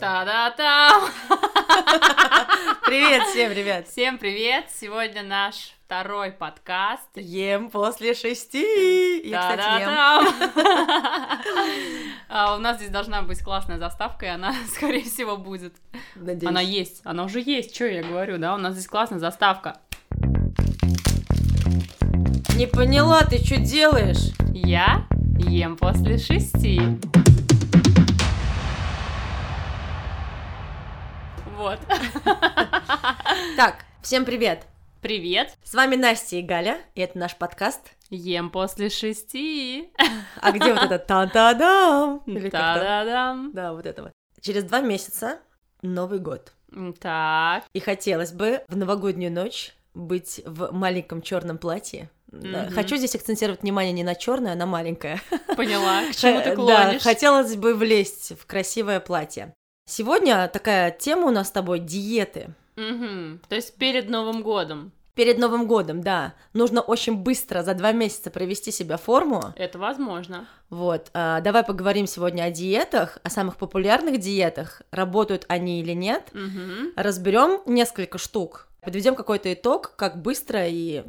Та-да-там! Привет всем, ребят! Всем привет! Сегодня наш второй подкаст. Ем после шести. Я, кстати, ем. А, У нас здесь должна быть классная заставка, и она, скорее всего, будет. Надеюсь. Она есть, она уже есть, что я говорю, да? У нас здесь классная заставка. Не поняла, ты что делаешь? Я ем после шести. Вот. Так, всем привет! Привет! С вами Настя и Галя, и это наш подкаст. Ем после шести. А где вот это та-та-дам? Та-да-дам. Да, вот это вот. Через два месяца Новый год. Так. И хотелось бы в новогоднюю ночь быть в маленьком черном платье. Мгм. Хочу здесь акцентировать внимание не на черное, а на маленькое. Поняла, к чему ты Э, Да, клонишь. хотелось бы влезть в красивое платье. Сегодня такая тема у нас с тобой диеты. Мгм. То есть перед Новым годом. Перед Новым годом, да, нужно очень быстро за два месяца провести себя в форму. Это возможно. Вот, а, давай поговорим сегодня о диетах, о самых популярных диетах, работают они или нет. Мгм. Разберем несколько штук, подведем какой-то итог, как быстро и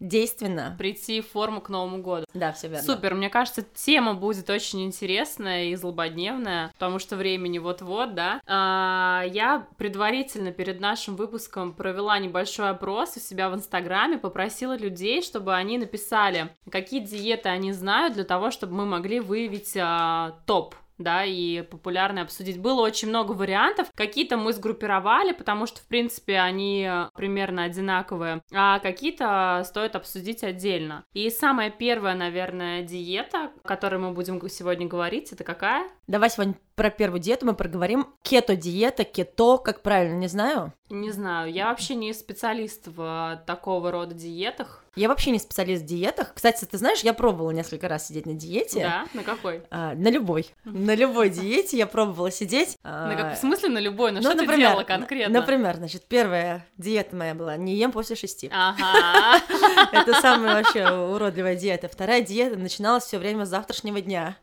действенно. Прийти в форму к Новому году. Да, все верно. Супер, мне кажется, тема будет очень интересная и злободневная, потому что времени вот-вот, да. А, я предварительно перед нашим выпуском провела небольшой опрос у себя в Инстаграме, попросила людей, чтобы они написали, какие диеты они знают для того, чтобы мы могли выявить а, топ да, и популярно обсудить. Было очень много вариантов. Какие-то мы сгруппировали, потому что, в принципе, они примерно одинаковые, а какие-то стоит обсудить отдельно. И самая первая, наверное, диета, о которой мы будем сегодня говорить, это какая? Давай сегодня про первую диету мы проговорим. Кето-диета, кето, как правильно, не знаю. Не знаю, я вообще не специалист в такого рода диетах. Я вообще не специалист в диетах. Кстати, ты знаешь, я пробовала несколько раз сидеть на диете. Да, на какой? А, на любой. На любой диете я пробовала сидеть. На как... А, В смысле на любой? Ну, ну, что ты например, делала конкретно? Например, значит, первая диета моя была не ем после шести. Ага. Это самая вообще уродливая диета. Вторая диета начиналась все время с завтрашнего дня.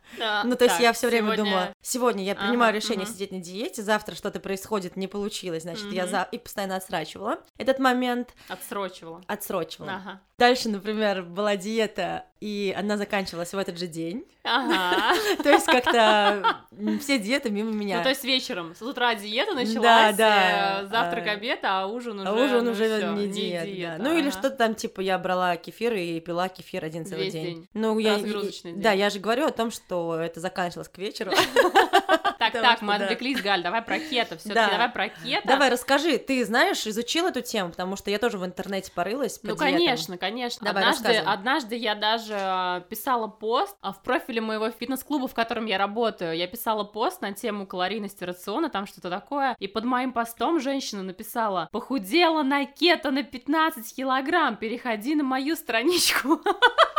Ну, то есть я все время думала, сегодня я принимаю решение сидеть на диете, завтра что-то происходит, не получилось, значит, я за... и постоянно отсрачивала этот момент, Отсрочивала. отсрочивала. Ага. Дальше, например, была диета, и она заканчивалась в этот же день. Ага. То есть как-то все диеты мимо меня. Ну, то есть вечером, с утра диета началась, да, э, завтрак, а, обед, а ужин уже... А ужин ну, уже не, диета, да. Ну или что-то там, типа, я брала кефир и пила кефир один целый день. Ну, я. Да, я же говорю о том, что это заканчивалось к вечеру. Так, Потому так, мы да. отвлеклись, Галь, давай про кето, все Да. давай про кето. Давай, расскажи, ты знаешь, изучил эту тему, потому что я тоже в интернете порылась по Ну, диетам. конечно, конечно. Давай, однажды, однажды я даже э, писала пост а, в профиле моего фитнес-клуба, в котором я работаю. Я писала пост на тему калорийности рациона, там что-то такое. И под моим постом женщина написала «Похудела на кето на 15 килограмм, переходи на мою страничку».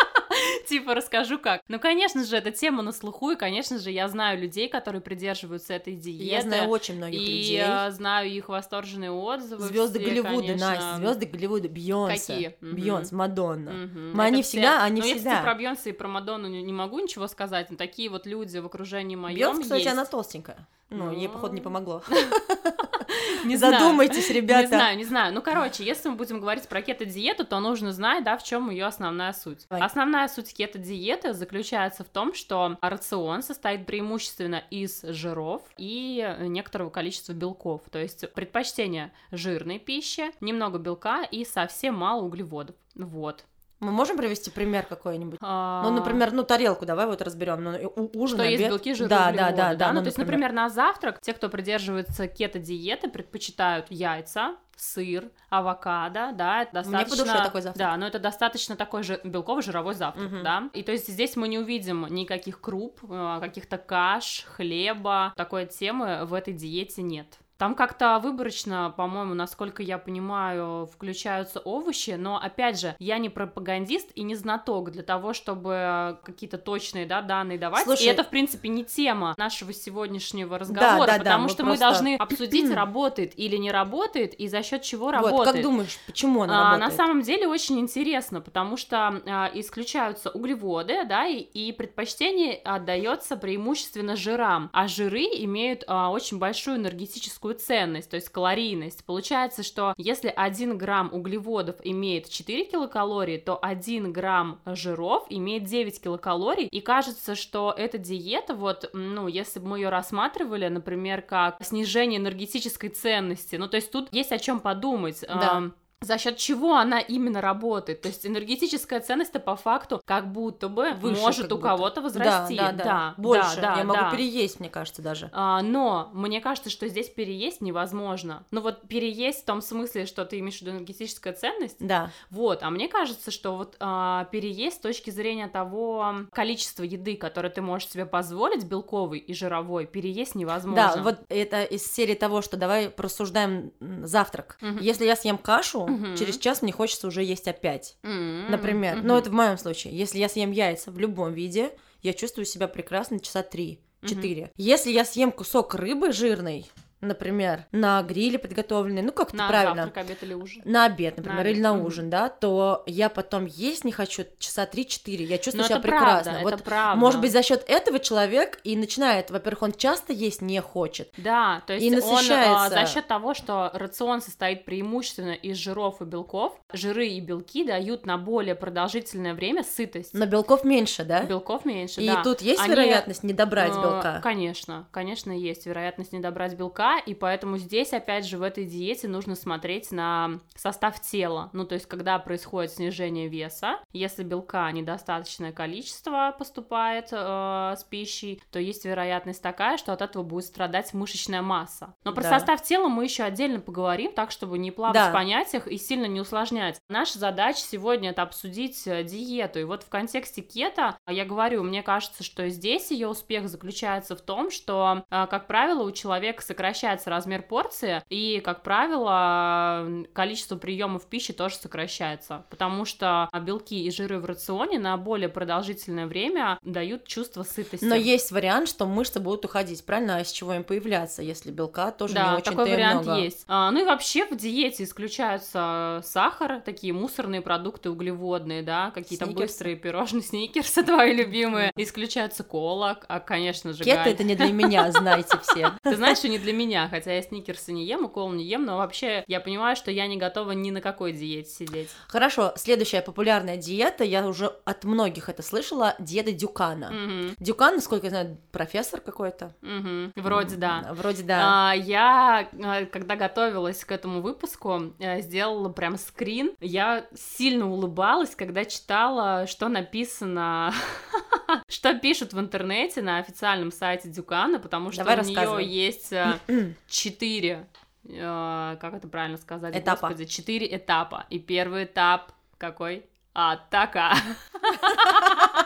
Типа, расскажу как. Ну, конечно же, эта тема на слуху, и, конечно же, я знаю людей, которые придерживаются этой диеты. Я знаю очень многих и людей. э, знаю их восторженные отзывы. Звезды все, Голливуда, конечно. Настя, звезды Голливуда, Бейонсе. Какие? Бейонсе, Мадонна. Но они Это всегда- все- они ну, я, всегда. кстати, про Бейонсе и про Мадонну не, могу ничего сказать, но такие вот люди в окружении моем Бейонсе, кстати, есть. она толстенькая. Ну, ей, Ну. походу, не помогло. Не. Задумайтесь, ребята. Не знаю, не знаю. Ну, короче, если мы будем говорить про кето-диету, то нужно знать, да, в чем ее основная суть. Основная суть кето-диеты заключается в том, что рацион состоит преимущественно из жиров и некоторого количества белков. То есть предпочтение жирной пищи, немного белка и совсем мало углеводов. Вот. Мы можем привести пример какой-нибудь? А, Ну, например, ну, тарелку давай вот разберем. Ну, ужин, что есть обед. белки, жиры, да, углеводы, да, да, да. Ну, то есть, например, на завтрак те, кто придерживается кето-диеты, предпочитают яйца, сыр, авокадо, да, это Мне по достаточно... душе такой завтрак. Да, но это достаточно такой же белковый жировой завтрак, Мгм. да. И то есть здесь мы не увидим никаких круп, э, каких-то каш, хлеба, такой темы в этой диете нет. Там как-то выборочно, по-моему, насколько я понимаю, включаются овощи, но, опять же, я не пропагандист и не знаток для того, чтобы какие-то точные, да, данные давать. Слушай, и это, в принципе, не тема нашего сегодняшнего разговора, да, да, потому мы что просто- мы должны обсудить, работает или не работает, и за счет чего работает. Вот, как думаешь, почему она А, работает? на самом деле очень интересно, потому что а, исключаются углеводы, да, и, и предпочтение отдается преимущественно жирам, а жиры имеют а, очень большую энергетическую ценность, то есть калорийность. Получается, что если 1 грамм углеводов имеет 4 килокалории, то 1 грамм жиров имеет 9 килокалорий, и кажется, что эта диета, вот, ну, если бы мы ее рассматривали, например, как снижение энергетической ценности, ну, то есть тут есть о чем подумать. Да. За счет чего она именно работает. То есть энергетическая ценность-то по факту как будто бы Выше может у будто. кого-то возрасти. Да, да, да, да, Больше. да, Я могу да. переесть, мне кажется, даже. А, но мне кажется, что здесь переесть невозможно. Ну вот переесть в том смысле, что ты имеешь в виду энергетическая ценность, Да. вот, а мне кажется, что вот а, переесть с точки зрения того количества еды, которое ты можешь себе позволить, белковой и жировой, переесть невозможно. Да, вот это из серии того, что давай просуждаем завтрак. Мгм. Если я съем кашу, Мгм. через час мне хочется уже есть опять. М, Например. мгм. Ну, это в моем случае. Если я съем яйца в любом виде, я чувствую себя прекрасно часа три, Мгм. четыре. Если я съем кусок рыбы жирной, например, на гриле приготовленный, ну как-то на правильно. завтрак, обед или ужин. На обед, например, На обед, или на ужин, да, то я потом есть не хочу часа 3-4, я чувствую Но себя это прекрасно. правда, вот, это правда. может быть, за счет этого человек и начинает, во-первых, он часто есть не хочет. Да, то есть И он а, насыщается. за счет того, что рацион состоит преимущественно из жиров и белков, жиры и белки дают на более продолжительное время сытость. Но белков меньше, да? Белков меньше, И да. тут есть Они, вероятность не добрать э, белка. Конечно, конечно, есть вероятность не добрать белка, и поэтому здесь, опять же, в этой диете нужно смотреть на состав тела. Ну, то есть, когда происходит снижение веса, если белка недостаточное количество поступает э, с пищей, то есть вероятность такая, что от этого будет страдать мышечная масса. Но про Да. состав тела мы еще отдельно поговорим, так, чтобы не плавать Да. в понятиях и сильно не усложнять. Наша задача сегодня это обсудить э, диету. И вот в контексте кето, я говорю, мне кажется, что здесь ее успех заключается в том, что, э, как правило, у человека сокращается размер порции, и, как правило, количество приемов пищи тоже сокращается, потому что белки и жиры в рационе на более продолжительное время дают чувство сытости. Но есть вариант, что мышцы будут уходить, правильно? А из чего им появляться, если белка тоже да, не очень-то такой вариант много? есть. А, ну и вообще в диете исключаются сахар, такие мусорные продукты углеводные, да, какие-то быстрые пирожные, сникерсы твои любимые. Исключаются кола, а, конечно же, Кето это не для меня, знаете все. Ты знаешь, что не для меня, хотя я сникерсы не ем, и колу не ем, но вообще я понимаю, что я не готова ни на какой диете сидеть. Хорошо, следующая популярная диета, я уже от многих это слышала, диета Дюкана. Мгм, Дюкан, насколько я знаю, профессор какой-то. мгм. Вроде да. Вроде да. А, я, а, когда готовилась к этому выпуску, э, сделала прям скрин. Я сильно улыбалась, когда читала, что написано, что пишут в интернете на официальном сайте Дюкана, потому что Давай у нее есть э, четыре, э, как это правильно сказать, Этапа. господи, четыре этапа. И первый этап какой? Атака.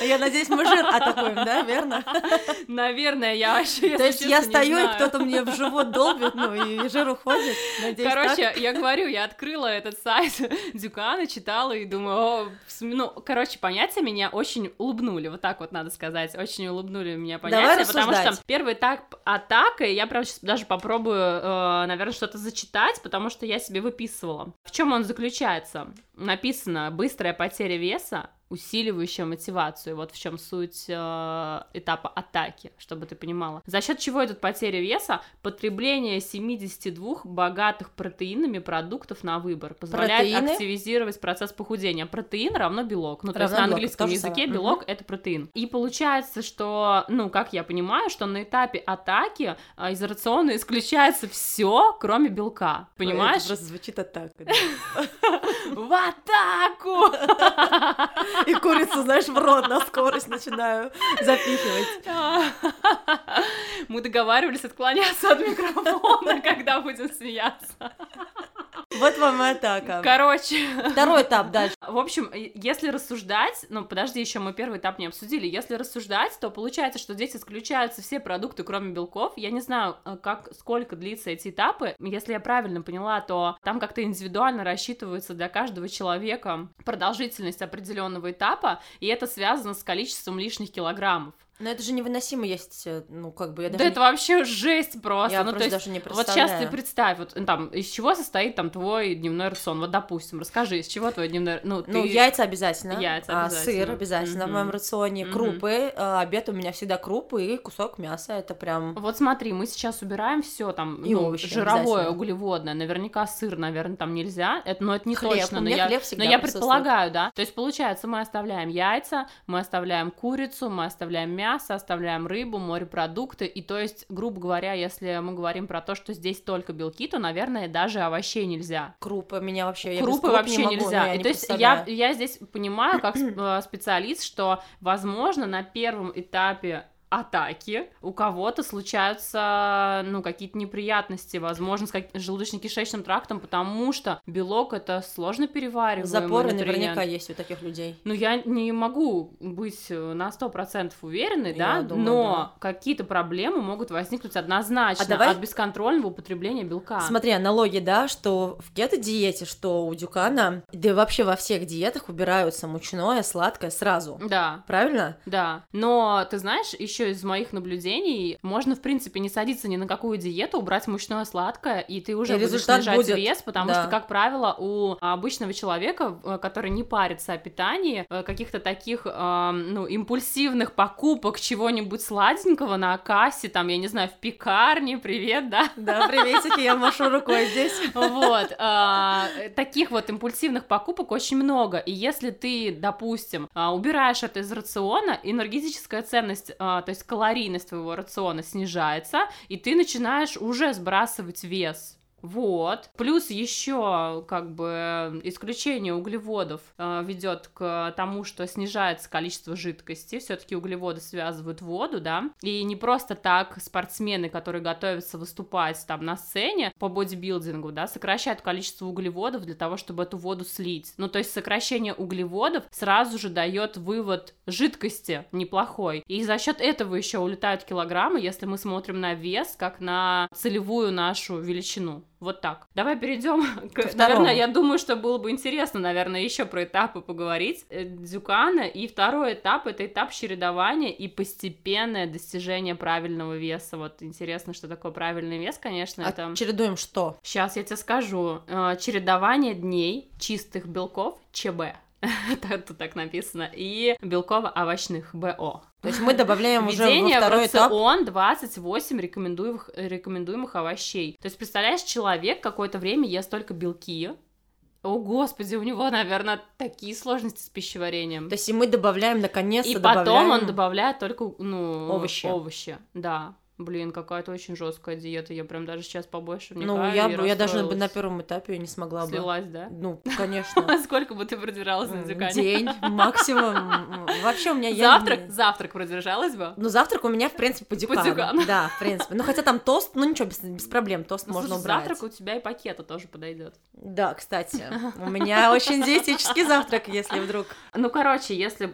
Я надеюсь, мы жир атакуем, да, верно? Наверное, я вообще, То есть я стою, и кто-то мне в живот долбит, ну и жир уходит. Надеюсь, Короче, так? я говорю, я открыла этот сайт Дюкана, читала и думаю, ну, короче, понятия меня очень улыбнули, вот так вот надо сказать, очень улыбнули меня понятия, Давай потому что первый этап атака, я прям сейчас даже попробую, э, наверное, что-то зачитать, потому что я себе выписывала. В чем он заключается? Написано «быстрая потеря веса», усиливающая мотивацию. Вот в чем суть э, этапа атаки, чтобы ты понимала. За счет чего идет потеря веса? Потребление 72 богатых протеинами продуктов на выбор позволяет Протеины? активизировать процесс похудения. Протеин равно белок. Ну, то есть Равно на белок, английском же языке самое. белок это протеин. И получается, что, ну, как я понимаю, что на этапе атаки э, из рациона исключается все, кроме белка. Понимаешь? Это просто звучит а так. да. В атаку! И курицу, знаешь, в рот на скорость начинаю запихивать. Мы договаривались отклоняться от микрофона, когда будем смеяться. Вот вам и атака. Короче, Второй этап дальше. В общем, если рассуждать, ну, подожди, еще мы первый этап не обсудили, если рассуждать, то получается, что здесь исключаются все продукты, кроме белков. Я не знаю, э, как, сколько длится эти этапы. Если я правильно поняла, то там как-то индивидуально рассчитывается для каждого человека продолжительность определенного этапа, и это связано с количеством лишних килограммов. Но это же невыносимо есть, э, ну, как бы я даже... Да не... это вообще жесть просто. Я ну, просто то есть, даже не вот представляю. сейчас ты представь, вот ну, там, из чего состоит там твой дневной рацион? Вот, допустим, расскажи, из чего твой дневной... Ну, ты... Ну, яйца обязательно. Яйца а, обязательно. сыр обязательно в Мгм. моем рационе. Мгм. Крупы. а, обед у меня всегда крупы и кусок мяса. Это прям... Вот смотри, мы сейчас убираем все там, И ну, овощи жировое, углеводное, наверняка сыр, наверное, там нельзя, это, но это не Хлеб. точно, но я, но я предполагаю, да, то есть получается, мы оставляем яйца, мы оставляем курицу, мы оставляем мясо, оставляем рыбу, морепродукты, и то есть, грубо говоря, если мы говорим про то, что здесь только белки, то, наверное, даже овощей нельзя. Крупы меня вообще... я Крупы круп вообще не могу, ну, нельзя. я И не то есть я, я здесь понимаю, как э, специалист, что, возможно, на первом этапе атаки у кого-то случаются, ну, какие-то неприятности, возможно, с как- желудочно-кишечным трактом, потому что белок это сложно перевариваемый Запоры нутриент. наверняка есть у таких людей. Ну, я не могу быть э, на 100% уверенной, Я да, думаю, но какие-то проблемы могут возникнуть однозначно А давай- от бесконтрольного употребления белка. Смотри, аналогия, да, что в кето-диете, что у Дюкана, да и вообще во всех диетах убираются мучное, сладкое сразу. Да, Правильно? Да, но ты знаешь, еще из моих наблюдений, можно, в принципе, не садиться ни на какую диету, убрать мучное сладкое, и ты уже И будешь снижать будет, вес, потому да. что, как правило, у обычного человека, э, который не парится о питании, э, каких-то таких, э, ну, импульсивных покупок чего-нибудь сладенького на кассе, там, я не знаю, в пекарне, привет, да, Да, приветики, я машу рукой здесь. вот, а, таких вот импульсивных покупок очень много, и если ты, допустим, убираешь это из рациона, энергетическая ценность, то есть калорийность твоего рациона снижается, и ты начинаешь уже сбрасывать вес. Вот. Плюс еще как бы исключение углеводов ведет к тому, что снижается количество жидкости. Все-таки углеводы связывают воду, да. И не просто так спортсмены, которые готовятся выступать там на сцене по бодибилдингу, да, сокращают количество углеводов для того, чтобы эту воду слить. Ну, то есть сокращение углеводов сразу же дает вывод жидкости неплохой. И за счет этого еще улетают килограммы, если мы смотрим на вес как на целевую нашу величину. Вот так. Давай перейдем к... Второму. Наверное, я думаю, что было бы интересно, наверное, еще про этапы поговорить. Э, Дзюкана. И второй этап — это этап чередования и постепенное достижение правильного веса. Вот интересно, что такое правильный вес, конечно, это... А чередуем что? Сейчас я тебе скажу. Э, Чередование дней чистых белков ЧБ. Тут так написано. И белково-овощных БО. То есть мы добавляем уже во Введение в второй этап. рацион 28 рекомендуемых, рекомендуемых овощей. То есть, представляешь, человек какое-то время ест только белки. О, господи, у него, наверное, такие сложности с пищеварением. То есть и мы добавляем, наконец-то И потом добавляем... он добавляет только, ну, Овощи. овощи, да. Блин, какая-то очень жесткая диета. Я прям даже сейчас побольше Ну, я, бы- я даже на первом этапе не смогла бы. Слилась, да? Ну, конечно. А сколько бы ты продержалась на М, дюкане? День максимум. Вообще у меня... Завтрак? Завтрак продержалась бы? Ну, завтрак у меня, в принципе, по дюкану. Да, в принципе. Ну, хотя там тост, ну, ничего, без, без проблем, тост Ну, можно слушай, убрать. завтрак у тебя и пакета тоже подойдет. Да, кстати, у меня очень диетический завтрак, если вдруг... Ну, короче, если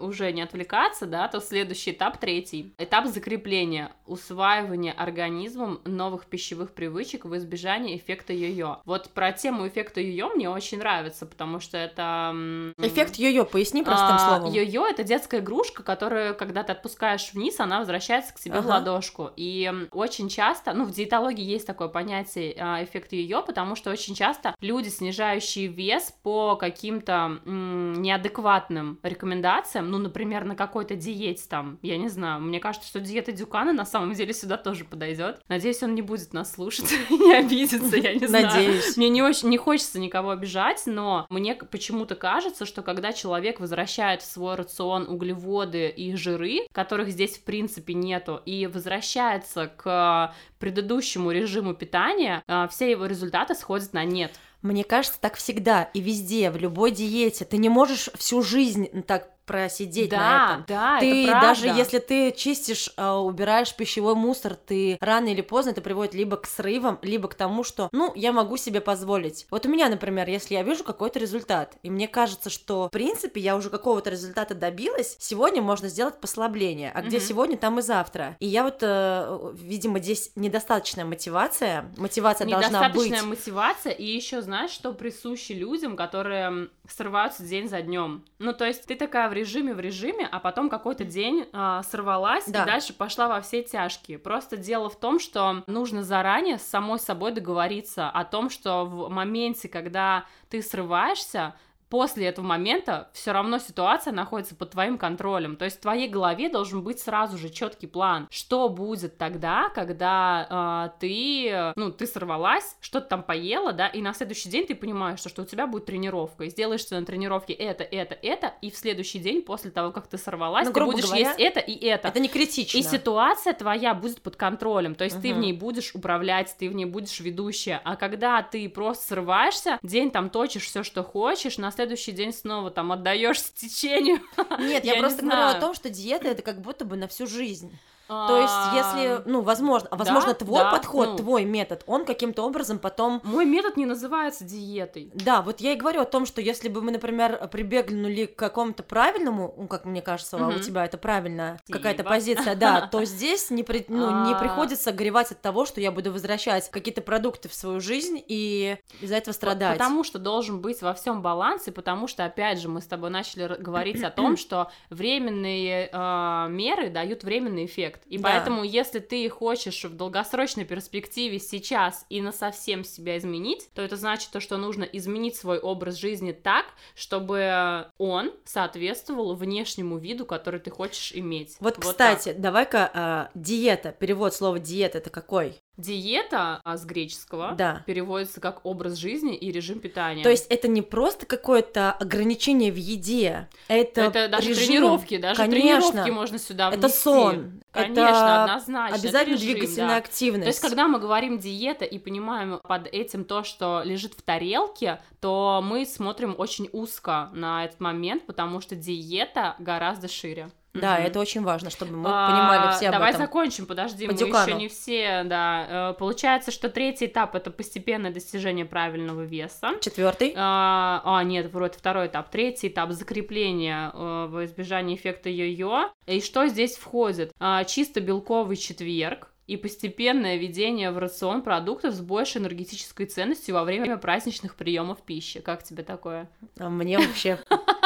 уже не отвлекаться, да, то следующий этап, третий. Этап закрепления, усваивания организмом новых пищевых привычек в избежание эффекта йо-йо. Вот про тему эффекта йо-йо мне очень нравится, потому что это... Эффект йо-йо, поясни простым а, словом. Йо-йо это детская игрушка, которую, когда ты отпускаешь вниз, она возвращается к тебе в Ага. ладошку. И очень часто, ну, в диетологии есть такое понятие а, эффект йо-йо, потому что очень часто люди, снижающие вес по каким-то м, неадекватным рекомендациям, ну, например, на какой-то диете там, я не знаю, мне кажется, что диета Дюкана на самом деле сюда тоже подойдет. Надеюсь, он не будет нас слушать и не обидится, я не знаю. Надеюсь. Мне не очень не хочется никого обижать, но мне почему-то кажется, что когда человек возвращает в свой рацион углеводы и жиры, которых здесь в принципе нету, и возвращается к предыдущему режиму питания, а, все его результаты сходят на нет. Мне кажется, так всегда и везде, в любой диете. Ты не можешь всю жизнь так просидеть да, на этом. Да, ты это правда. даже если ты чистишь, э, убираешь пищевой мусор, ты рано или поздно это приводит либо к срывам, либо к тому, что, ну, я могу себе позволить. Вот у меня, например, если я вижу какой-то результат, и мне кажется, что, в принципе, я уже какого-то результата добилась, сегодня можно сделать послабление, а где Мгм. сегодня, там и завтра. И я вот, э, видимо, здесь недостаточная мотивация, мотивация должна быть. Недостаточная мотивация, и еще знаешь, что присуще людям, которые срываются день за днем. Ну, то есть ты такая режиме, в режиме, а потом какой-то день а, сорвалась Да. и дальше пошла во все тяжкие. Просто дело в том, что нужно заранее с самой собой договориться о том, что в моменте, когда ты срываешься, После этого момента все равно ситуация находится под твоим контролем. То есть в твоей голове должен быть сразу же четкий план, что будет тогда, когда а, ты, ну, ты сорвалась, что-то там поела, да, и на следующий день ты понимаешь, что, что у тебя будет тренировка, и сделаешь ты на тренировке это, это, это, и в следующий день после того, как ты сорвалась, Ну, ты будешь говоря, есть это и это. Это не критично. И ситуация твоя будет под контролем, то есть ты в ней будешь управлять, ты в ней будешь ведущая, а когда ты просто срываешься, день там точишь все, что хочешь, на следующий день снова там отдаешься течению. Нет, я, Я не просто говорю знаю. о том, что диета это как будто бы на всю жизнь. То есть, если, ну, возможно, да, возможно, твой да, подход, ну. твой метод, он каким-то образом потом Мой метод не называется диетой. Да, вот я и говорю о том, что если бы мы, например, прибегнули к какому-то правильному, ну, как мне кажется, а у тебя это правильная какая-то Спасибо. позиция, да, то здесь не, при- ну, не А. приходится горевать от того, что я буду возвращать какие-то продукты в свою жизнь и из-за этого страдать. Потому что должен быть во всем баланс, и потому что, опять же, мы с тобой начали говорить о том, что временные э, меры дают временный эффект. И Да. поэтому, если ты хочешь в долгосрочной перспективе сейчас и на совсем себя изменить, то это значит то, что нужно изменить свой образ жизни так, чтобы он соответствовал внешнему виду, который ты хочешь иметь. Вот, так. кстати, давай-ка а, диета, перевод слова диета это какой? Диета а, с греческого Да. переводится как образ жизни и режим питания. То есть это не просто какое-то ограничение в еде, это, Это даже режим. тренировки, даже Конечно. тренировки можно сюда Это внести. сон, Конечно, это однозначно. обязательно режим, двигательная да. активность. То есть, когда мы говорим диета и понимаем под этим то, что лежит в тарелке, то мы смотрим очень узко на этот момент, потому что диета гораздо шире. Да, это очень важно, чтобы мы А, понимали все об Давай этом. закончим, подожди, По мы Дюкану. еще не все, да. Э, Получается, что третий этап это постепенное достижение правильного веса. Четвертый. А, а, нет, вроде второй этап. Третий этап закрепления э, во избежание эффекта йо-йо. И что здесь входит? А, чисто белковый четверг и постепенное введение в рацион продуктов с большей энергетической ценностью во время праздничных приемов пищи. Как тебе такое? А мне вообще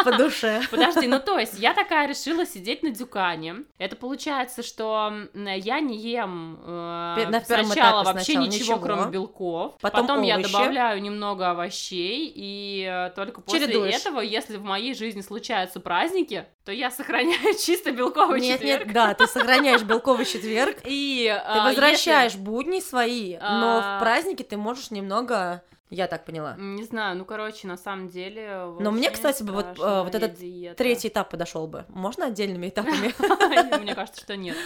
по душе. Подожди, ну то есть я такая решила сидеть на дюкане. Это получается, что я не ем э, на сначала вообще сначала ничего, ничего. кроме белков. Потом я овощи. добавляю немного овощей, и э, только после Чередуешь. этого, если в моей жизни случаются праздники, то я сохраняю чисто белковый Нет, четверг. нет, да, ты сохраняешь белковый четверг, И ты а, возвращаешь будни свои, но А. в праздники ты можешь немного, я так поняла. если- Не знаю, ну короче, на самом деле. Но мне, кстати, бы вот, э, вот этот диета. Третий этап подошел бы. Можно отдельными этапами? Мне кажется, что нет.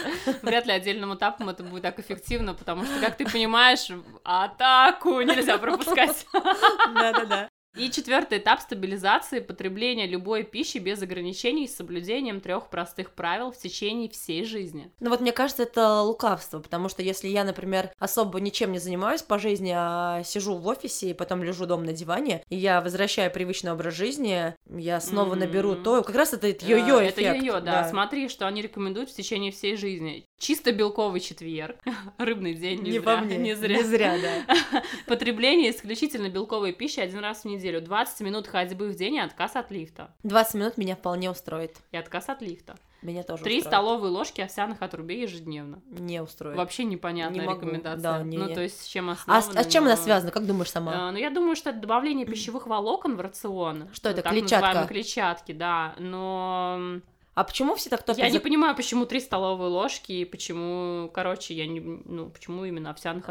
Вряд ли отдельным этапом это будет так эффективно, потому что, как ты понимаешь, атаку нельзя пропускать. Да-да-да. И четвертый этап стабилизации потребления любой пищи без ограничений с соблюдением трех простых правил в течение всей жизни. Ну вот мне кажется, это лукавство, потому что если я, например, особо ничем не занимаюсь по жизни, а сижу в офисе и потом лежу дома на диване, и я возвращаю привычный образ жизни, я снова М. наберу то, как раз это йо-йо Э, эффект. Это йо-йо, да. Смотри, что они рекомендуют в течение всей жизни. Чисто белковый четверг, рыбный день, не, Не зря, мне, не зря. не зря, да. Потребление исключительно белковой пищи один раз в неделю, 20 минут ходьбы в день и отказ от лифта. 20 минут меня вполне устроит. И отказ от лифта. Меня тоже Три устроит. столовые ложки овсяных отрубей ежедневно. Не устроит. Вообще непонятная Не могу, рекомендация. да, не, ну, не. то есть с чем А, основано. с- а с чем она но- связана, как думаешь сама? А, ну, я думаю, что это добавление пищевых волокон в рацион. Что это, так клетчатка? называемые клетчатки, да. Но А почему все так топят Я за- не понимаю, почему три столовые ложки и почему, короче, я не, ну, почему именно овсяных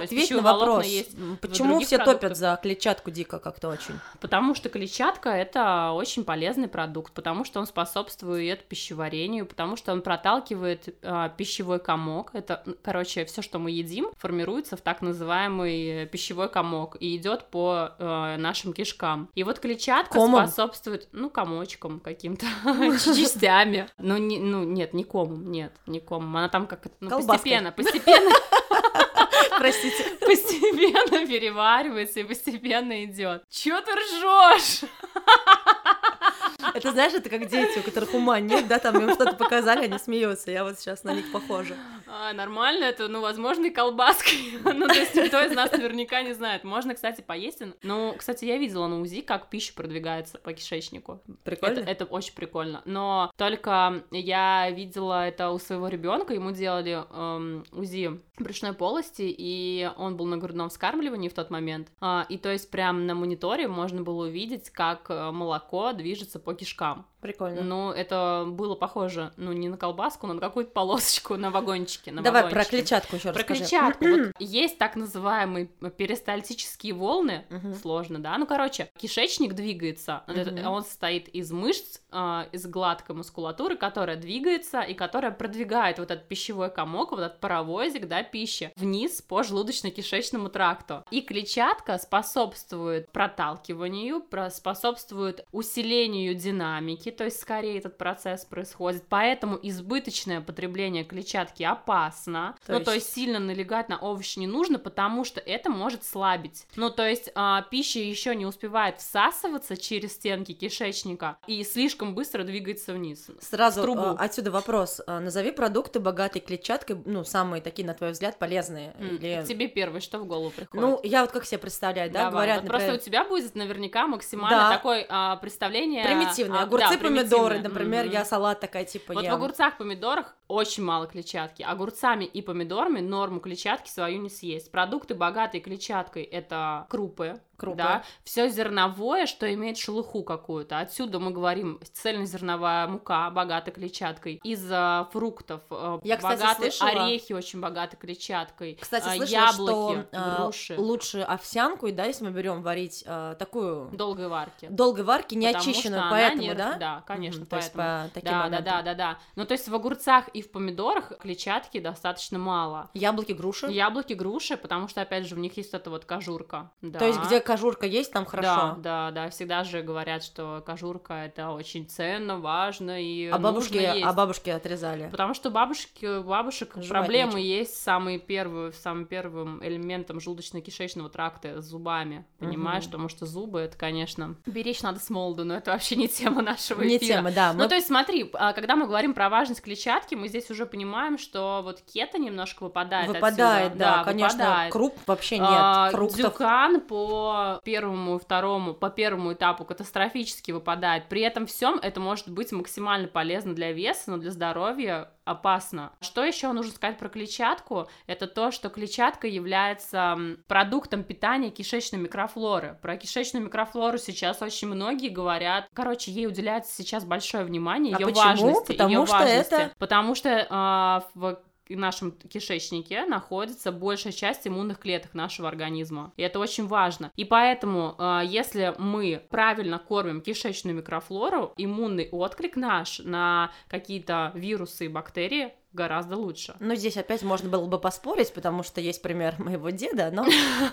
есть Ответь на вопрос. есть Почему все продуктах. топят за клетчатку дико как-то очень? Потому что клетчатка это очень полезный продукт, потому что он способствует пищеварению, потому что он проталкивает а, пищевой комок. Это, короче, все, что мы едим, формируется в так называемый э, пищевой комок и идет по э, нашим кишкам. И вот клетчатка Комом? способствует, ну, комочком каким-то, частями. Ну, не, ну, нет, не комом, нет, не комом. Она там как ну, Колбаской. постепенно, постепенно Простите. постепенно переваривается и постепенно идет. Чё ты ржешь? Это знаешь, это как дети, у которых ума нет, да, там им что-то показали, они смеются. Я вот сейчас на них похожа. А, нормально, это, ну, возможно, и колбаской. ну, то есть никто из нас наверняка не знает. Можно, кстати, поесть. Ну, кстати, я видела на УЗИ, как пища продвигается по кишечнику. Прикольно? Это, это очень прикольно. Но только я видела это у своего ребенка, ему делали эм, УЗИ брюшной полости, и он был на грудном вскармливании в тот момент. А, и то есть прям на мониторе можно было увидеть, как э, молоко движется по кишкам. Прикольно. Ну, это было похоже, ну, не на колбаску, но на какую-то полосочку на вагончике. На Давай про клетчатку еще Про расскажи. клетчатку. Вот есть так называемые перистальтические волны. Сложно, да? Ну, короче, кишечник двигается. Он состоит из мышц, а, из гладкой мускулатуры, которая двигается и которая продвигает вот этот пищевой комок, вот этот паровозик, да, пищи, вниз по желудочно-кишечному тракту. И клетчатка способствует проталкиванию, про- способствует усилению динамики, то есть скорее этот процесс происходит. Поэтому избыточное потребление клетчатки опасно. То ну, есть- то есть сильно налегать на овощи не нужно, потому что это может слабить. Ну, то есть а, пища еще не успевает всасываться через стенки кишечника и слишком быстро двигается вниз. Сразу а, отсюда вопрос. А, Назови продукты, богатые клетчаткой, ну, самые такие, на твой взгляд, полезные. М, Или... Тебе первое, что в голову приходит? Ну, я вот как себе представляю, да, Давай, говорят, вот просто например, у тебя будет наверняка максимально Да. такое а, представление... примитивные а, огурцы, да, помидоры, например, Мгм. я салат такая, типа, Вот ем. в огурцах, помидорах очень мало клетчатки. Огурцами и помидорами норму клетчатки свою не съесть. Продукты, богатые клетчаткой, это крупы, Крупы. да, все зерновое, что имеет шелуху какую-то. Отсюда мы говорим цельнозерновая мука, богата клетчаткой. Из а, фруктов э, Я, кстати, богаты слышала- орехи очень богаты клетчаткой. Кстати, а, слышала, яблоки, что груши. лучше овсянку, и да, если мы берем варить такую Долгой варки. долгой варки, не Потому очищенную, поэтому, не- да? Да, конечно, Мгм, то есть поэтому. по таким Да, да, да, да, да. Ну, то есть в огурцах и в помидорах клетчатки достаточно мало. Яблоки, груши. Яблоки, груши, потому что, опять же, в них есть эта вот кожурка. Да. То есть, где кожурка есть, там хорошо. Да, да, да, всегда же говорят, что кожурка это очень ценно, важно и а бабушки, нужно есть. а бабушки отрезали. Потому что бабушки, у бабушек Жевать проблемы нечем. есть с самой первой, самым первым элементом желудочно-кишечного тракта с зубами. Понимаешь, Мгм. потому что зубы это, конечно, беречь надо с молоду, но это вообще не тема нашего Не эфира. тема, да. Ну, мы- то есть, смотри, а, когда мы говорим про важность клетчатки, мы здесь уже понимаем, что вот кето немножко выпадает Выпадает, отсюда. да, конечно. выпадает. Круп вообще нет. А, Фруктов. Дюкан по первому и второму, по первому этапу катастрофически выпадает. При этом всем это может быть максимально полезно для веса, но для здоровья опасно. Что еще нужно сказать про клетчатку? Это то, что клетчатка является продуктом питания кишечной микрофлоры. Про кишечную микрофлору сейчас очень многие говорят. Короче, ей уделяется сейчас большое внимание, А ее почему? важности. Потому её что важности. это- Потому что а, в нашем кишечнике находится большая часть иммунных клеток нашего организма. И это очень важно. И поэтому, а, если мы правильно кормим кишечную микрофлору, иммунный отклик наш на какие-то вирусы и бактерии гораздо лучше. Ну, здесь опять можно было бы поспорить, потому что есть пример моего деда, но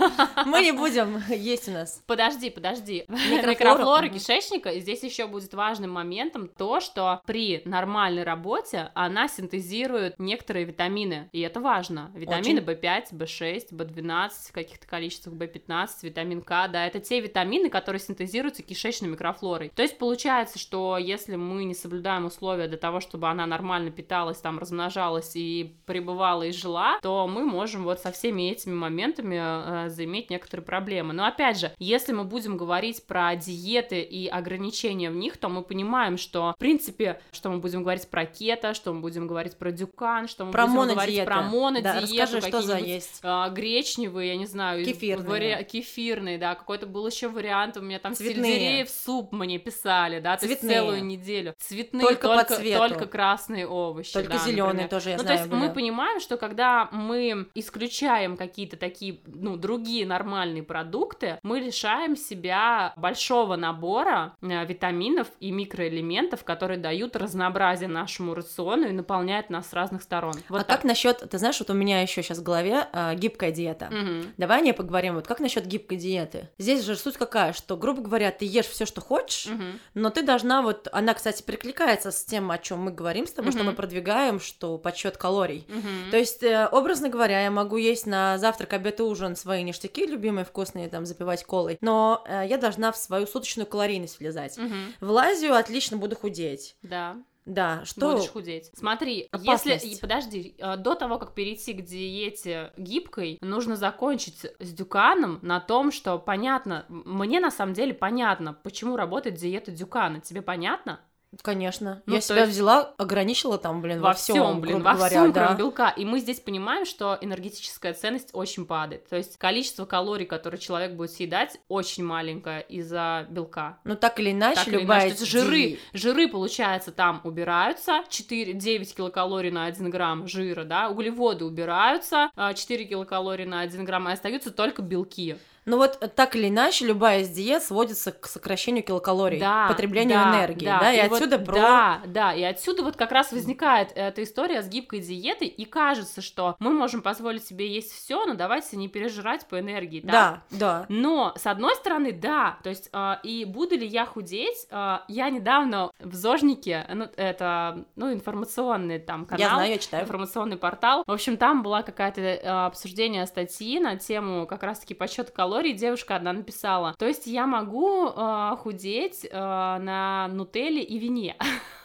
мы не будем, есть у нас. Подожди, подожди. Микрофлора, кишечника, и здесь еще будет важным моментом то, что при нормальной работе она синтезирует некоторые витамины, и это важно. Витамины Очень. В5, В6, В12, в каких-то количествах В15, витамин К, да, это те витамины, которые синтезируются кишечной микрофлорой. То есть получается, что если мы не соблюдаем условия для того, чтобы она нормально питалась, там, размножалась, размножалась и пребывала и жила, то мы можем вот со всеми этими моментами э, заиметь некоторые проблемы. Но опять же, если мы будем говорить про диеты и ограничения в них, то мы понимаем, что, в принципе, что мы будем говорить про кето, что мы будем говорить про дюкан, что мы Про будем монодиеты. говорить про монодиету, Да, расскажи, что за есть. а, гречневые, я не знаю, Кефирные. вари- кефирные, да, какой-то был еще вариант, у меня там Цветные. сельдереев суп мне писали, да, то есть Цветные. целую неделю. Цветные, Только только, по цвету. только красные овощи. Только да, зеленые например. тоже, я ну, знаю. то есть мы были. понимаем, что когда мы исключаем какие-то такие, ну, другие нормальные продукты, мы лишаем себя большого набора э, витаминов и микроэлементов, которые дают разнообразие нашему рациону и наполняют нас с разных сторон. Вот а так. как насчет, ты знаешь, вот у меня еще сейчас в голове а, гибкая диета. Мгм. Давай о ней поговорим. Вот как насчет гибкой диеты? Здесь же суть какая, что, грубо говоря, ты ешь все, что хочешь, Мгм. но ты должна вот, она, кстати, перекликается с тем, о чем мы говорим с тобой, что Мгм. мы продвигаем, что подсчет калорий. Мгм. То есть, э, образно говоря, я могу есть на завтрак, обед и ужин свои ништяки любимые, вкусные, там, запивать колой, но э, я должна в свою суточную калорийность влезать. Мгм. Влазю, отлично буду худеть. Да. Да, что... Будешь худеть. Смотри, Опасность. если... Подожди, э, до того, как перейти к диете гибкой, нужно закончить с дюканом на том, что понятно, мне на самом деле понятно, почему работает диета дюкана. Тебе понятно? Конечно. Ну, я себя есть- взяла, ограничила там, блин, во, во всем, блин, грубо во говоря, всем, да. кроме белка. И мы здесь понимаем, что энергетическая ценность очень падает. То есть количество калорий, которые человек будет съедать, очень маленькое из-за белка. Ну, так или иначе, Так или любая иначе, то есть жиры, жиры, получается, там убираются, 4, 9 килокалорий на 1 грамм жира, да, углеводы убираются, а, 4 килокалории на 1 грамм, и остаются только белки. Ну вот э, так или иначе, любая из диет сводится к сокращению килокалорий, Да, потреблению да, энергии, да, и, вот- отсюда про... Да, да, и отсюда вот как раз возникает эта история с гибкой диетой, и кажется, что мы можем позволить себе есть все, но давайте не пережирать по энергии, да? Да, да. Но, с одной стороны, да, то есть, а, и буду ли я худеть, а, я недавно в Зожнике, ну, это, ну, информационный там канал, Я знаю, я читаю. информационный портал, в общем, там была какая-то а, обсуждение статьи на тему как раз-таки подсчета калорий, девушка одна написала, то есть я могу а, худеть а, на нутелле и вине,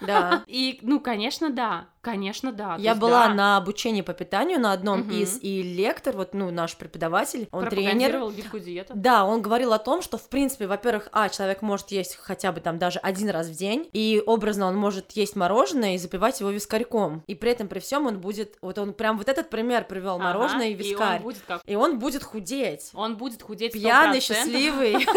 Да. и, ну, конечно, да, конечно, да. Я есть, была да, на обучении по питанию на одном Мгм. из, и лектор, вот, ну, наш преподаватель, он тренер. гибкую диету. Да, он говорил о том, что, в принципе, во-первых, а, человек может есть хотя бы там даже один раз в день, и образно он может есть мороженое и запивать его вискарьком. И при этом, при всем он будет, вот он прям вот этот пример привел, Ага, мороженое и И вискарь. он будет как И он будет худеть. Он будет худеть 100%. Пьяный, счастливый.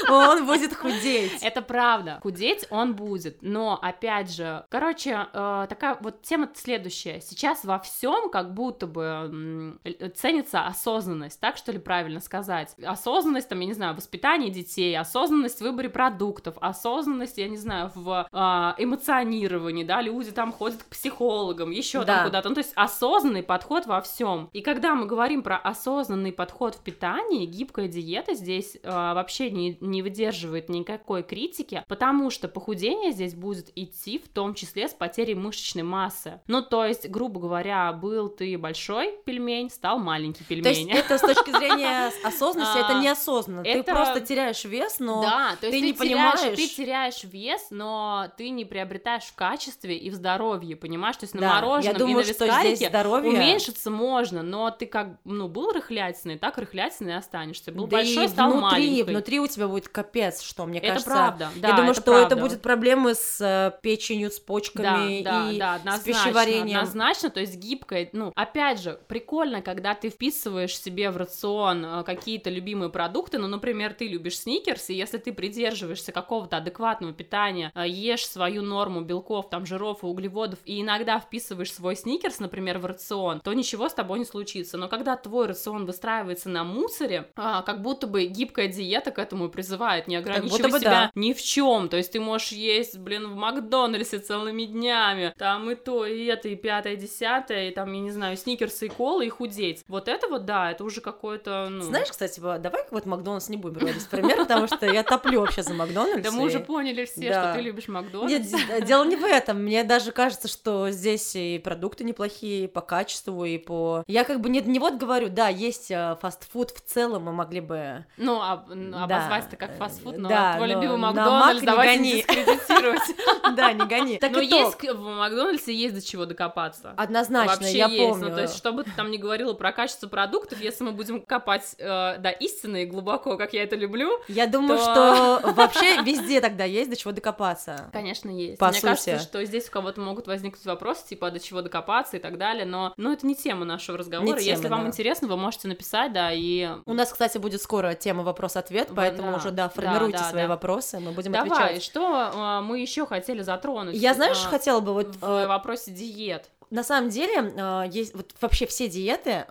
Он будет худеть. Это правда. Худеть он будет. Но, опять же, короче, э, вот тема следующая. Сейчас во всем как будто бы ценится осознанность, так что ли правильно сказать? Осознанность, там, я не знаю, в воспитании детей, осознанность в выборе продуктов, осознанность, я не знаю, в э, эмоционировании, да, люди там ходят к психологам, еще Да. там куда-то. Ну, то есть осознанный подход во всем. И когда мы говорим про осознанный подход в питании, гибкая диета здесь э, вообще не, не выдерживает никакой критики, потому что похудение здесь будет идти в том числе с потерей мышечной массы. Ну, то есть, грубо говоря, был ты большой пельмень, стал маленький То есть пельмень. это с точки зрения осознанности, это А, неосознанно. Ты это- просто теряешь вес, но ты не понимаешь- ты теряешь вес, но ты не приобретаешь в качестве и в здоровье, понимаешь? То есть на мороженом и на вискарике здоровье... Уменьшиться можно, но ты как, ну, был рыхлятиной, так рыхлятиной и останешься. Был большой, и стал маленький. внутри у тебя будет капец, что мне Это кажется. правда, да, я думаю, это что это правда. будет проблемы с э, печенью, с почками да, да, да, с однозначно, пищеварением. однозначно, то есть гибкая, ну, опять же, прикольно, когда ты вписываешь себе в рацион э, какие-то любимые продукты, ну, например, ты любишь сникерс, и если ты придерживаешься какого-то адекватного питания, э, ешь свою норму белков, там, жиров и углеводов, и иногда вписываешь свой сникерс, например, в рацион, то ничего с тобой не случится, но когда твой рацион выстраивается на мусоре, а, как будто бы гибкая диета к этому и призывает, не ограничивай себя да. ни в чем. То есть ты можешь есть, блин, в Макдональдсе целыми днями, там и то, и это, и пятое, и десятое, и там, я не знаю, сникерсы и колы, и худеть. Вот это вот, да, это уже какое-то, ну... Знаешь, кстати, давай вот Макдональдс не будем в пример, потому что я топлю вообще за Макдональдс. да мы уже и- поняли все, что ты любишь Макдональдс. Нет, д- дело не в этом. Мне даже кажется, что здесь и продукты неплохие по качеству, и по... Я как бы не, не вот говорю, да, есть э, фастфуд в целом, мы могли бы... Ну, а, Да. обозвать это как фастфуд, но Да, твой но любимый на Макдональдс не гони. дискредитировать. Да, не гони. Так Но и есть в Макдональдсе Макдональдсе есть до чего докопаться. Однозначно, Вообще я есть. помню. Ну, то есть, что бы ты там ни говорила про качество продуктов, если мы будем копать, э, да, истинно и глубоко, как я это люблю, Я думаю, то- что вообще везде тогда есть до чего докопаться. Конечно, есть. По Мне сути. кажется, что здесь у кого-то могут возникнуть вопросы, типа, а до чего докопаться и так далее, но, но это не тема нашего разговора. Не тема, Если вам да. интересно, вы можете написать, да, и... У нас, кстати, будет скоро тема вопрос-ответ, поэтому да, уже, да, да, формируйте да, свои да. вопросы, мы будем Давай, отвечать. что а, мы еще хотели затронуть? Я, знаешь, а, хотела бы вот... вопросе диет. На самом деле, э, есть вот вообще все диеты,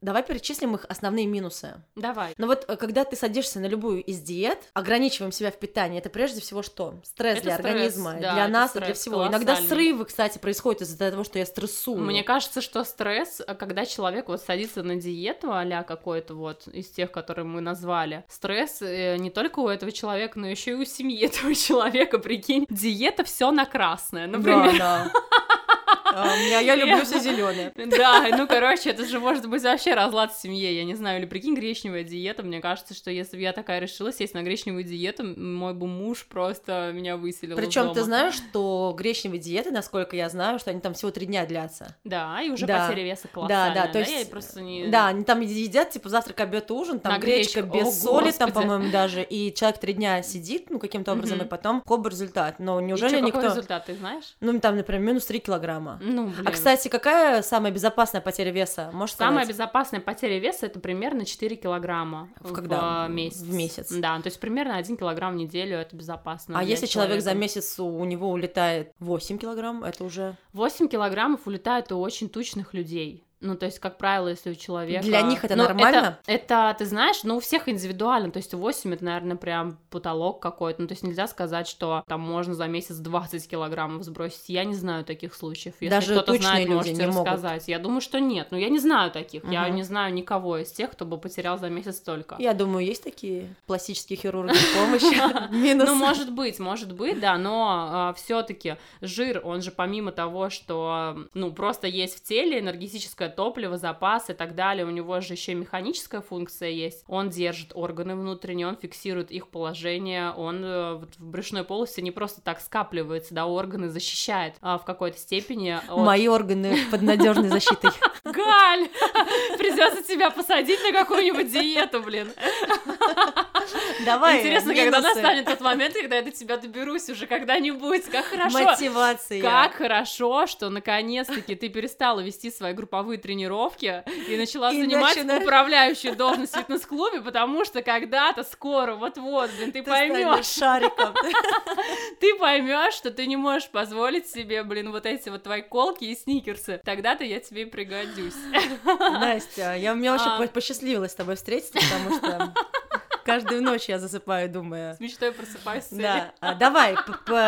давай перечислим их основные минусы. Давай. Но вот э, когда ты садишься на любую из диет, ограничиваем себя в питании, это прежде всего что? Стресс Это для стресс, организма, да, для нас и для стресс всего. Иногда срывы, кстати, происходят из-за того, что я стрессую. Мне кажется, что стресс, а, когда человек вот садится на диету а какой-то вот из тех, которые мы назвали, стресс э, не только у этого человека, но еще и у семьи этого человека, прикинь. Диета все на красное, например. Да, да. А, меня- Я люблю все зеленое. Да, ну, короче, это же может быть вообще разлад в семье, я не знаю, или прикинь, гречневая диета, мне кажется, что если бы я такая решила сесть на гречневую диету, мой бы муж просто меня выселил Причем ты знаешь, что гречневые диеты, насколько я знаю, что они там всего три дня длятся. Да, и уже Да. потеря веса Да, колоссальная, да, то есть, я просто не... да, они там едят, типа, завтрак, обед, ужин, там На гречка гречку. без О, соли, там, Господи. по-моему, даже, и человек три дня сидит, ну, каким-то образом, и потом хоп, результат. Но И неужели чё, никто... какой результат, ты знаешь? Ну, там, например, минус 3 килограмма. Ну, блин. А, кстати, какая самая безопасная потеря веса? Можешь Самая сказать? безопасная потеря веса это примерно 4 килограмма В когда? в месяц. В месяц. Да, то есть примерно 1 килограмм в неделю это безопасно. А если человек за месяц у у него улетает 8 килограмм, это уже... 8 килограммов улетает у очень тучных людей. Ну, то есть, как правило, если у человека... Для них это Ну, нормально? Это, это, ты знаешь, ну, у всех индивидуально. То есть, 8 это, наверное, прям потолок какой-то. Ну, то есть, нельзя сказать, что там можно за месяц 20 килограммов сбросить. Я не знаю таких случаев. Если Даже кто-то знает, люди можете не могут. рассказать. Я думаю, что нет. Ну, я не знаю таких. Я Мгм. не знаю никого из тех, кто бы потерял за месяц столько. Я думаю, есть такие пластические хирурги помощи. Ну, может быть, может быть, да, но все-таки жир, он же помимо того, что, ну, просто есть в теле энергетическое топливо, запас и так далее, у него же еще и механическая функция есть. Он держит органы внутренние, он фиксирует их положение, он э, в брюшной полости не просто так скапливается, да, органы защищает а, в какой-то степени. от- Мои органы под надежной защитой. Галь! Придется тебя посадить на какую-нибудь диету, блин. Давай, Интересно, когда минусы. настанет тот момент, когда я до тебя доберусь уже когда-нибудь. Как хорошо. Мотивация. Как хорошо, что наконец-таки ты перестала вести свои групповые тренировки и начала И занимать начинаешь- управляющую должность в фитнес-клубе, потому что когда-то скоро, вот-вот, блин, ты, Ты поймешь, шариком. ты поймешь, что ты не можешь позволить себе, блин, вот эти вот твои колки и сникерсы. Тогда-то я тебе и пригодюсь. Настя, я, мне А. по- посчастливилось с тобой встретиться, потому что каждую ночь я засыпаю, думая. С мечтой просыпаюсь. Да, а, давай,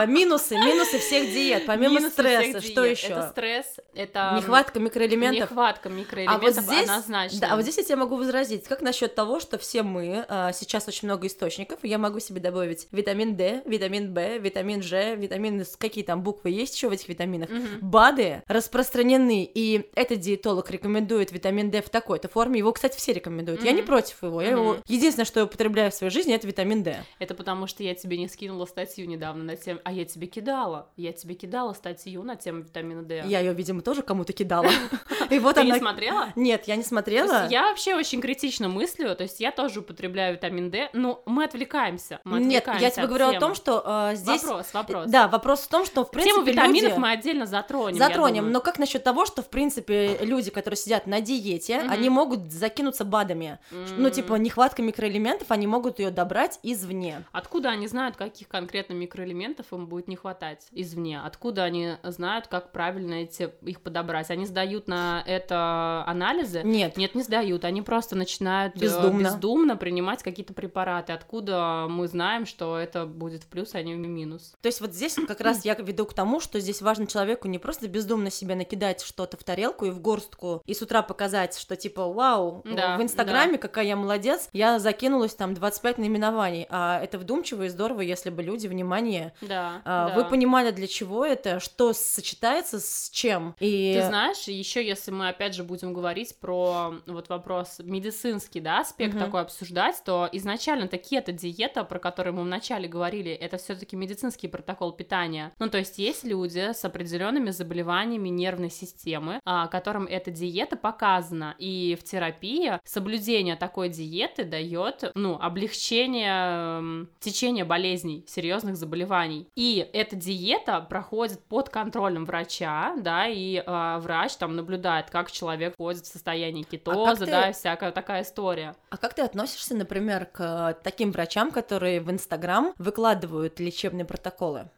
минусы, минусы всех диет, помимо Минусы стресса, что диет. еще? Это стресс, это... Нехватка микроэлементов. Нехватка А вот микроэлементов здесь, однозначно. да, а вот здесь я тебе могу возразить, как насчет того, что все мы, а, сейчас очень много источников, я могу себе добавить витамин D, витамин В, витамин Ж, витамины, с- какие там буквы есть еще в этих витаминах. БАДы распространены, и этот диетолог рекомендует витамин D в такой-то форме, его, кстати, все рекомендуют, я не против его, я его, единственное, что я употребляю в своей жизни, это витамин D. Это потому, что я тебе не скинула статью недавно на тему... А я тебе кидала. Я тебе кидала статью на тему витамина D. Я ее, видимо, тоже кому-то кидала. И вот Ты она... не смотрела? Нет, я не смотрела. я вообще очень критично мыслю, то есть я тоже употребляю витамин D, но мы отвлекаемся. Нет, я тебе говорю о том, что э, здесь... Вопрос, вопрос. Да, вопрос в том, что, в принципе, Тему витаминов мы отдельно затронем. Затронем, но как насчет того, что, в принципе, люди, которые сидят на диете, они могут закинуться БАДами. Ну, типа, нехватка микроэлементов, они могут ее добрать извне. Откуда они знают, каких конкретно микроэлементов им будет не хватать извне? Откуда они знают, как правильно эти, их подобрать? Они сдают на это анализы? Нет. Нет, не сдают. Они просто начинают э, Бездумно. бездумно принимать какие-то препараты. Откуда мы знаем, что это будет в плюс, а не в минус? То есть вот здесь как раз я веду к тому, что здесь важно человеку не просто бездумно себе накидать что-то в тарелку и в горстку, и с утра показать, что типа, вау, Да, в Инстаграме какая я молодец, я закинулась там там 25 наименований, а это вдумчиво и здорово, если бы люди, внимание, Да, а, да. вы понимали, для чего это, что сочетается с чем. И Ты знаешь, еще если мы опять же будем говорить про вот вопрос медицинский, да, аспект Мгм. такой обсуждать, то изначально такие это диета, про которые мы вначале говорили, это все-таки медицинский протокол питания. Ну, то есть есть люди с определенными заболеваниями нервной системы, а, которым эта диета показана, и в терапии соблюдение такой диеты дает, ну, облегчение эм, течения болезней, серьезных заболеваний. И эта диета проходит под контролем врача, да, и а, врач там наблюдает, как человек входит в состояние кетоза, ты- да, и всякая такая история. А как ты относишься, например, к таким врачам, которые в Инстаграм выкладывают лечебные протоколы?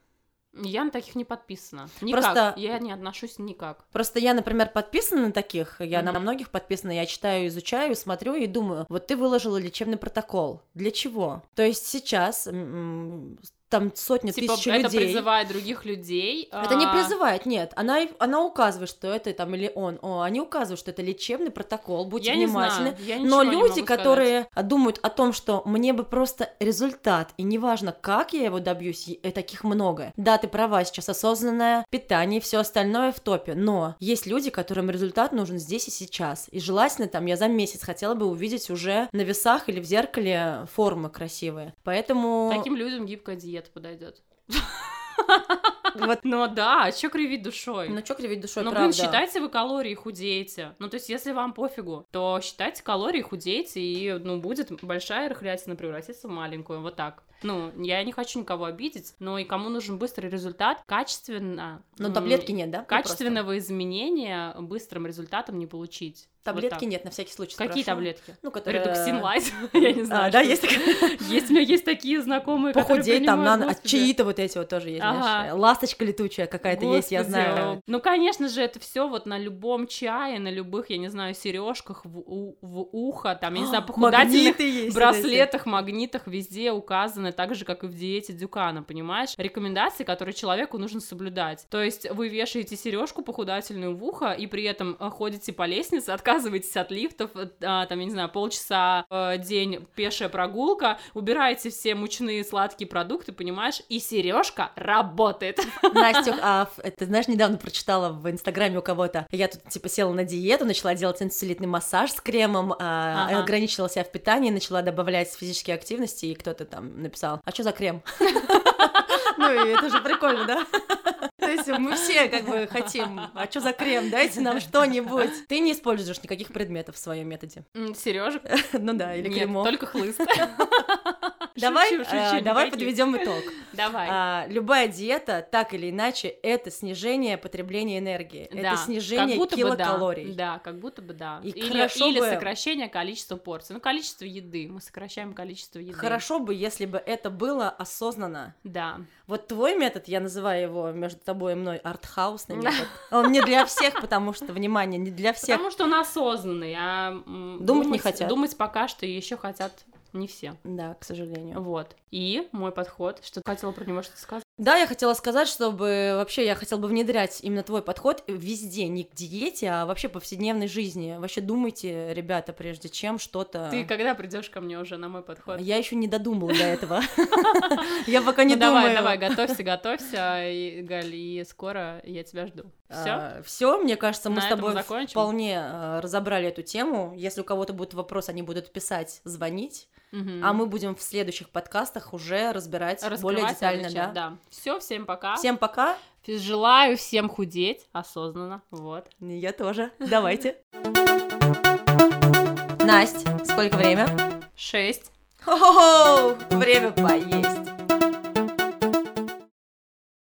Я на таких не подписана. Никак. Просто- Я не отношусь никак. Просто я, например, подписана на таких, я на Мгм. многих подписана, я читаю, изучаю, смотрю и думаю, вот ты выложила лечебный протокол, для чего? То есть сейчас там сотни Типа, тысяч это людей. призывает других людей. Это не а, призывает, нет. Она, она указывает, что это там или он. О, они указывают, что это лечебный протокол. Будьте Я не внимательны. знаю, я Но не люди, которые думают о том, что мне бы просто результат, и неважно, как я его добьюсь, и и таких много. Да, ты права, сейчас осознанное питание, все остальное в топе, но есть люди, которым результат нужен здесь и сейчас. И желательно там я за месяц хотела бы увидеть уже на весах или в зеркале формы красивые. Поэтому... сказать. Таким людям гибкая диета подойдет. Вот. Ну да, а чё кривить душой? Ну что кривить душой, Ну, блин, правда? считайте вы калории, худеете. Ну, то есть, если вам пофигу, то считайте калории, худеете, и, ну, будет большая рыхлятина превратиться в маленькую, вот так. Ну, я не хочу никого обидеть, но и кому нужен быстрый результат, качественно... Но таблетки нет, да? Ну. Качественного изменения быстрым результатом не получить. Вот Таблетки так. нет, на всякий случай Какие спрошу. таблетки? Ну, которые... Редуксин лайт, я не знаю. А, да, есть такая? Есть, у меня есть такие знакомые, Похудеть там надо, а господи. чаи-то вот эти вот тоже есть, Ага. знаешь, ласточка летучая какая-то есть, я знаю. Ну, конечно же, это все вот на любом чае, на любых, я не знаю, сережках в, в ухо, там, я не знаю, похудательных браслетах, магнитах везде указаны, так же, как и в диете Дюкана, понимаешь? Рекомендации, которые человеку нужно соблюдать. То есть вы вешаете сережку похудательную в ухо и при этом э, ходите по лестнице, отказываетесь от лифтов, э, а, там, я не знаю, полчаса э, день пешая прогулка, убираете все мучные сладкие продукты, понимаешь? И сережка работает. Настюх, а это, знаешь, недавно прочитала в Инстаграме у кого-то, я тут, типа, села на диету, начала делать инсулитный массаж с кремом, а, Ага. ограничила себя в питании, начала добавлять физические активности, и кто-то там написал, а что за крем? Ну, и это же прикольно, да? То есть мы все как бы хотим, а что за крем, дайте нам что-нибудь. Ты не используешь никаких предметов в своем методе. Сережек Ну да, или Нет, только хлыст. Давай, Шучу, шучу, давай подведем итог. Давай. А, любая диета, так или иначе, это снижение потребления энергии, Да, это снижение как будто бы да. килокалорий. Да, как будто бы да. И или или бы- сокращение количества порций. Ну, количество еды. Мы сокращаем количество еды. Хорошо бы, если бы это было осознанно. Да. Вот твой метод, я называю его между тобой и мной артхаусный метод. Он не для всех, потому что, внимание, не для всех. Потому что он осознанный, а м, Думать не хотят. Думать пока что еще хотят не все. Да, к сожалению. Вот. И мой подход, что ты хотела про него что-то сказать? Да, я хотела сказать, чтобы вообще я хотела бы внедрять именно твой подход везде, не к диете, а вообще повседневной жизни. Вообще думайте, ребята, прежде чем что-то... Ты когда придешь ко мне уже на мой подход? Я еще не додумала до этого. Я пока не Ну, давай, думаю. давай, готовься, готовься, и, Галь, и скоро я тебя жду. Все? Все, мне кажется, мы с тобой вполне э, разобрали эту тему. Если у кого-то будет вопрос, они будут писать, звонить, а мы будем в следующих подкастах уже разбирать более детально, да. да. Все, всем пока. Всем пока. Желаю всем худеть осознанно. Вот. Я тоже. Давайте. Настя, сколько время? Шесть. Хо-хо-хо! Время поесть.